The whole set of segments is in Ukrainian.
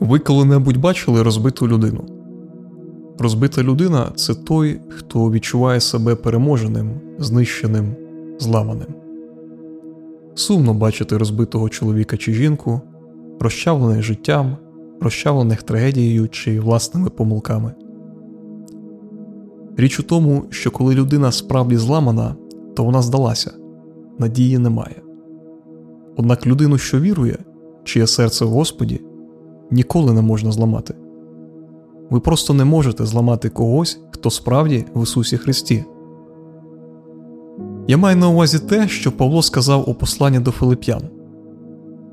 Ви коли-небудь бачили розбиту людину? Розбита людина це той, хто відчуває себе переможеним, знищеним, зламаним. Сумно бачити розбитого чоловіка чи жінку, розчавлених життям, розчавлених трагедією чи власними помилками. Річ у тому, що коли людина справді зламана, то вона здалася, надії немає. Однак людину, що вірує, чиє серце в Господі, ніколи не можна зламати. Ви просто не можете зламати когось, хто справді в Ісусі Христі. Я маю на увазі те, що Павло сказав у посланні до Филип'ян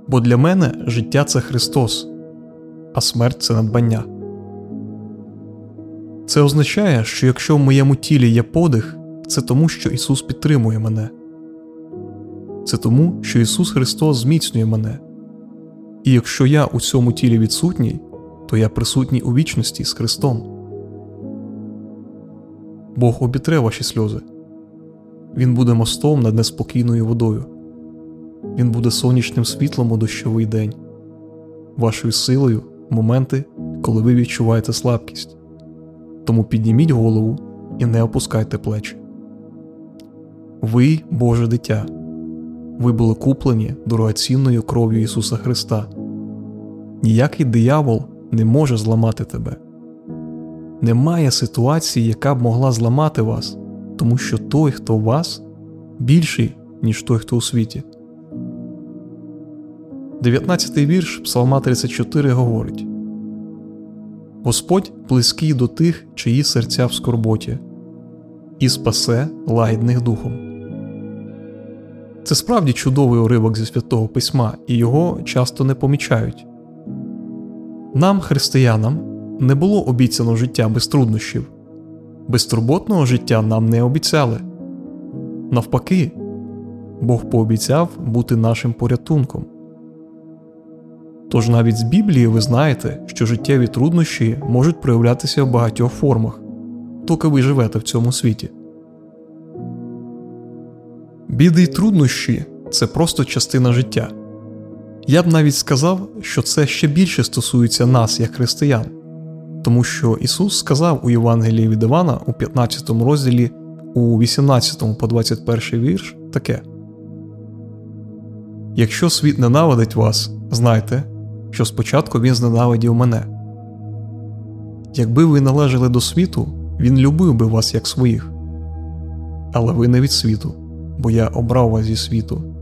бо для мене життя це Христос, а смерть це надбання. Це означає, що якщо в моєму тілі є подих, це тому, що Ісус підтримує мене. Це тому, що Ісус Христос зміцнює мене. І якщо я у цьому тілі відсутній, то я присутній у вічності з Христом. Бог обітре ваші сльози. Він буде мостом над неспокійною водою. Він буде сонячним світлом у дощовий день, вашою силою моменти, коли ви відчуваєте слабкість. Тому підніміть голову і не опускайте плечі. Ви Боже дитя. Ви були куплені дорогоцінною кров'ю Ісуса Христа. Ніякий диявол не може зламати тебе. Немає ситуації, яка б могла зламати вас, тому що той, хто вас, більший, ніж той, хто у світі. 19-й вірш Псалма 34 говорить Господь близький до тих, чиї серця в скорботі, і спасе лагідних духом. Це справді чудовий уривок зі святого письма, і його часто не помічають. Нам, християнам, не було обіцяно життя без труднощів, безтурботного життя нам не обіцяли. Навпаки, Бог пообіцяв бути нашим порятунком. Тож навіть з Біблії ви знаєте, що життєві труднощі можуть проявлятися в багатьох формах, доки ви живете в цьому світі. Біди й труднощі це просто частина життя. Я б навіть сказав, що це ще більше стосується нас, як християн, тому що Ісус сказав у Євангелії від Івана у 15 розділі у 18 по 21 вірш таке: Якщо світ ненавидить вас, знайте, що спочатку він зненавидів мене. Якби ви належали до світу, він любив би вас як своїх. Але ви не від світу, бо я обрав вас зі світу,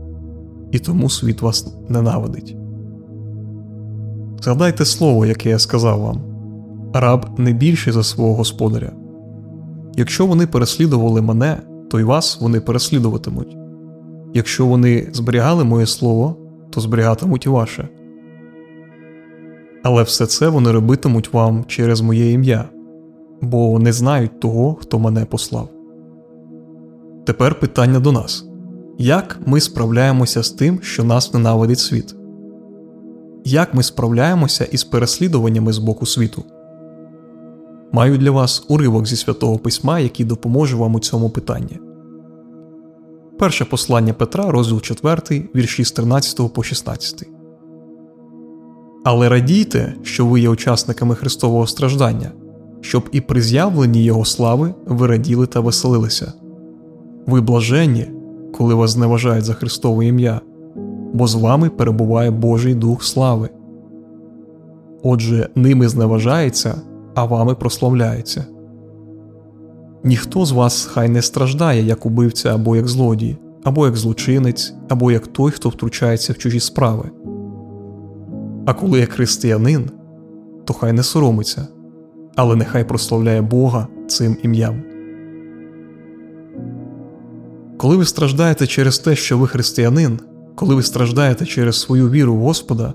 і тому світ вас ненавидить. Згадайте слово, яке я сказав вам раб не більший за свого господаря. Якщо вони переслідували мене, то й вас вони переслідуватимуть. Якщо вони зберігали моє слово, то зберігатимуть і ваше але все це вони робитимуть вам через моє ім'я, бо не знають того, хто мене послав. Тепер питання до нас як ми справляємося з тим, що нас ненавидить світ? Як ми справляємося із переслідуваннями з боку світу? Маю для вас уривок зі святого письма, який допоможе вам у цьому питанні. Перше послання Петра, розділ 4, вірші з 13 по 16. Але радійте, що ви є учасниками Христового страждання, щоб і при з'явленні Його слави ви раділи та веселилися. Ви блаженні, коли вас зневажають за Христове ім'я, бо з вами перебуває Божий Дух слави. Отже, ними зневажається, а вами прославляється. Ніхто з вас хай не страждає як убивця або як злодій, або як злочинець, або як той, хто втручається в чужі справи. А коли є християнин, то хай не соромиться, але нехай прославляє Бога цим ім'ям. Коли ви страждаєте через те, що ви християнин, коли ви страждаєте через свою віру в Господа,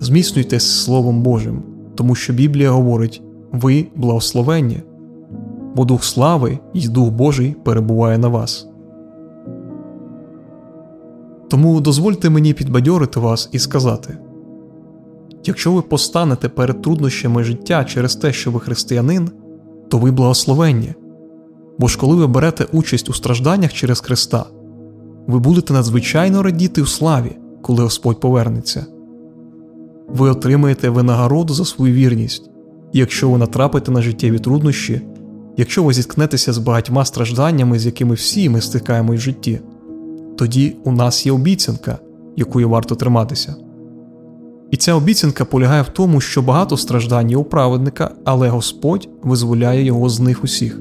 зміцнюйтесь Словом Божим, тому що Біблія говорить ви благословенні, бо Дух слави і Дух Божий перебуває на вас. Тому дозвольте мені підбадьорити вас і сказати Якщо ви постанете перед труднощами життя через те, що ви християнин, то ви благословенні. Бо ж коли ви берете участь у стражданнях через Христа, ви будете надзвичайно радіти у славі, коли Господь повернеться. ви отримаєте винагороду за свою вірність, якщо ви натрапите на життєві труднощі, якщо ви зіткнетеся з багатьма стражданнями, з якими всі ми стикаємо в житті, тоді у нас є обіцянка, якою варто триматися. І ця обіцянка полягає в тому, що багато страждань є у праведника, але Господь визволяє його з них усіх.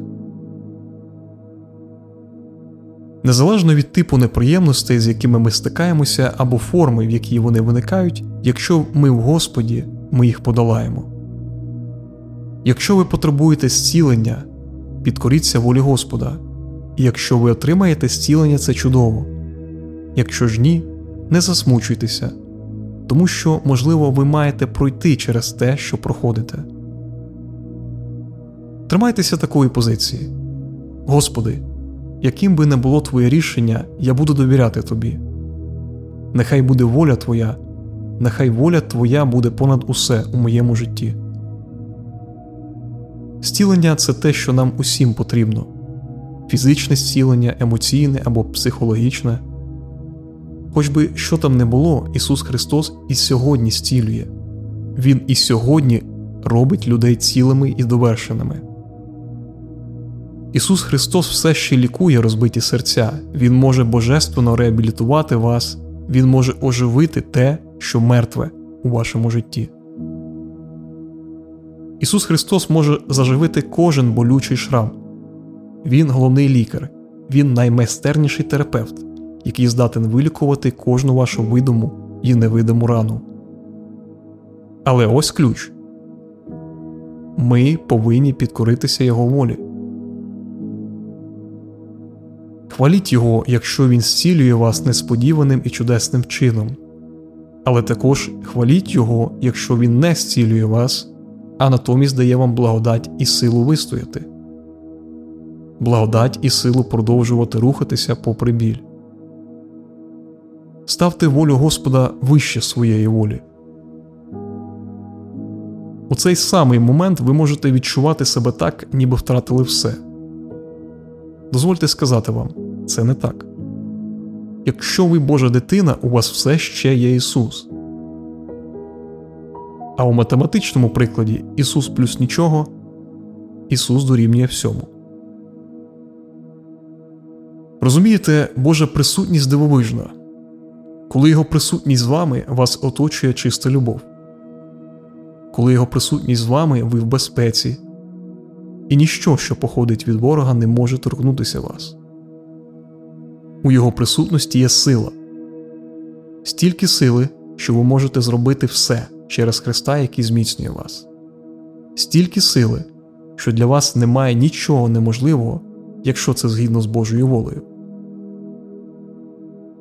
Незалежно від типу неприємностей, з якими ми стикаємося, або форми, в якій вони виникають, якщо ми в Господі, ми їх подолаємо. Якщо ви потребуєте зцілення, підкоріться волі Господа, і якщо ви отримаєте зцілення, це чудово. Якщо ж ні, не засмучуйтеся, тому що, можливо, ви маєте пройти через те, що проходите. Тримайтеся такої позиції. Господи, яким би не було Твоє рішення, я буду довіряти Тобі. Нехай буде воля Твоя, нехай воля Твоя буде понад усе у моєму житті. Зцілення це те, що нам усім потрібно фізичне зцілення, емоційне або психологічне. Хоч би що там не було, Ісус Христос і сьогодні зцілює Він і сьогодні робить людей цілими і довершеними. Ісус Христос все ще лікує розбиті серця, Він може божественно реабілітувати вас, Він може оживити те, що мертве у вашому житті. Ісус Христос може заживити кожен болючий шрам. Він головний лікар, Він наймайстерніший терапевт, який здатен вилікувати кожну вашу видиму і невидиму рану. Але ось ключ ми повинні підкоритися Його волі. Хваліть Його, якщо Він зцілює вас несподіваним і чудесним чином, але також хваліть Його, якщо Він не зцілює вас, а натомість дає вам благодать і силу вистояти, благодать і силу продовжувати рухатися попри біль. Ставте волю Господа вище своєї волі. У цей самий момент ви можете відчувати себе так, ніби втратили все. Дозвольте сказати вам, це не так. Якщо ви Божа дитина, у вас все ще є Ісус. А у математичному прикладі Ісус плюс нічого, Ісус дорівнює всьому. Розумієте, Божа присутність дивовижна. Коли Його присутність з вами, вас оточує чиста любов. Коли Його присутність з вами, ви в безпеці, і ніщо, що походить від ворога, не може торкнутися вас. У Його присутності є сила, стільки сили, що ви можете зробити все через Христа, який зміцнює вас, стільки сили, що для вас немає нічого неможливого, якщо це згідно з Божою волею.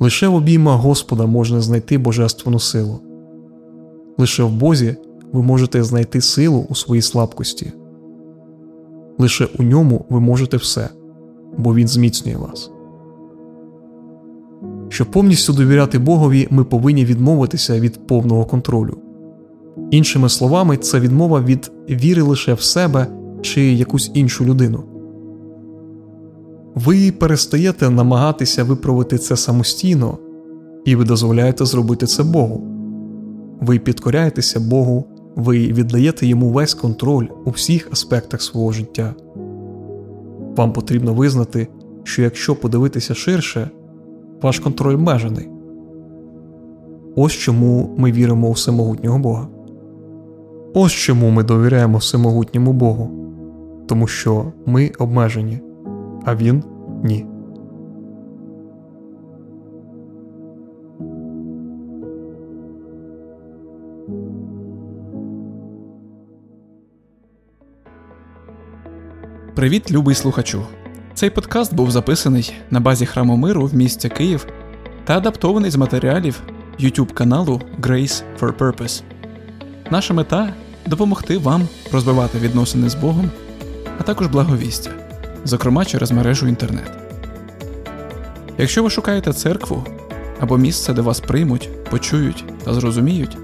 Лише в обіймах Господа можна знайти божественну силу. Лише в Бозі ви можете знайти силу у своїй слабкості. Лише у ньому ви можете все, бо Він зміцнює вас. Щоб повністю довіряти Богові, ми повинні відмовитися від повного контролю. Іншими словами, це відмова від віри лише в себе чи якусь іншу людину. Ви перестаєте намагатися виправити це самостійно, і ви дозволяєте зробити це Богу. Ви підкоряєтеся Богу, ви віддаєте йому весь контроль у всіх аспектах свого життя. Вам потрібно визнати, що якщо подивитися ширше, ваш контроль межений. Ось чому ми віримо у всемогутнього Бога. Ось чому ми довіряємо всемогутньому Богу, тому що ми обмежені, а Він ні. Привіт, любий слухачу! Цей подкаст був записаний на базі храму миру в місті Київ та адаптований з матеріалів YouTube каналу Grace for Purpose. Наша мета допомогти вам розвивати відносини з Богом, а також благовістя, зокрема через мережу інтернет. Якщо ви шукаєте церкву або місце, де вас приймуть, почують та зрозуміють,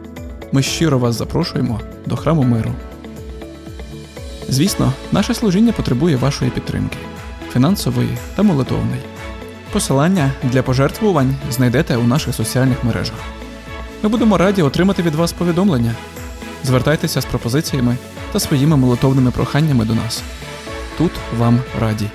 ми щиро вас запрошуємо до храму миру. Звісно, наше служіння потребує вашої підтримки фінансової та молитовної. Посилання для пожертвувань знайдете у наших соціальних мережах. Ми будемо раді отримати від вас повідомлення. Звертайтеся з пропозиціями та своїми молитовними проханнями до нас. Тут вам раді.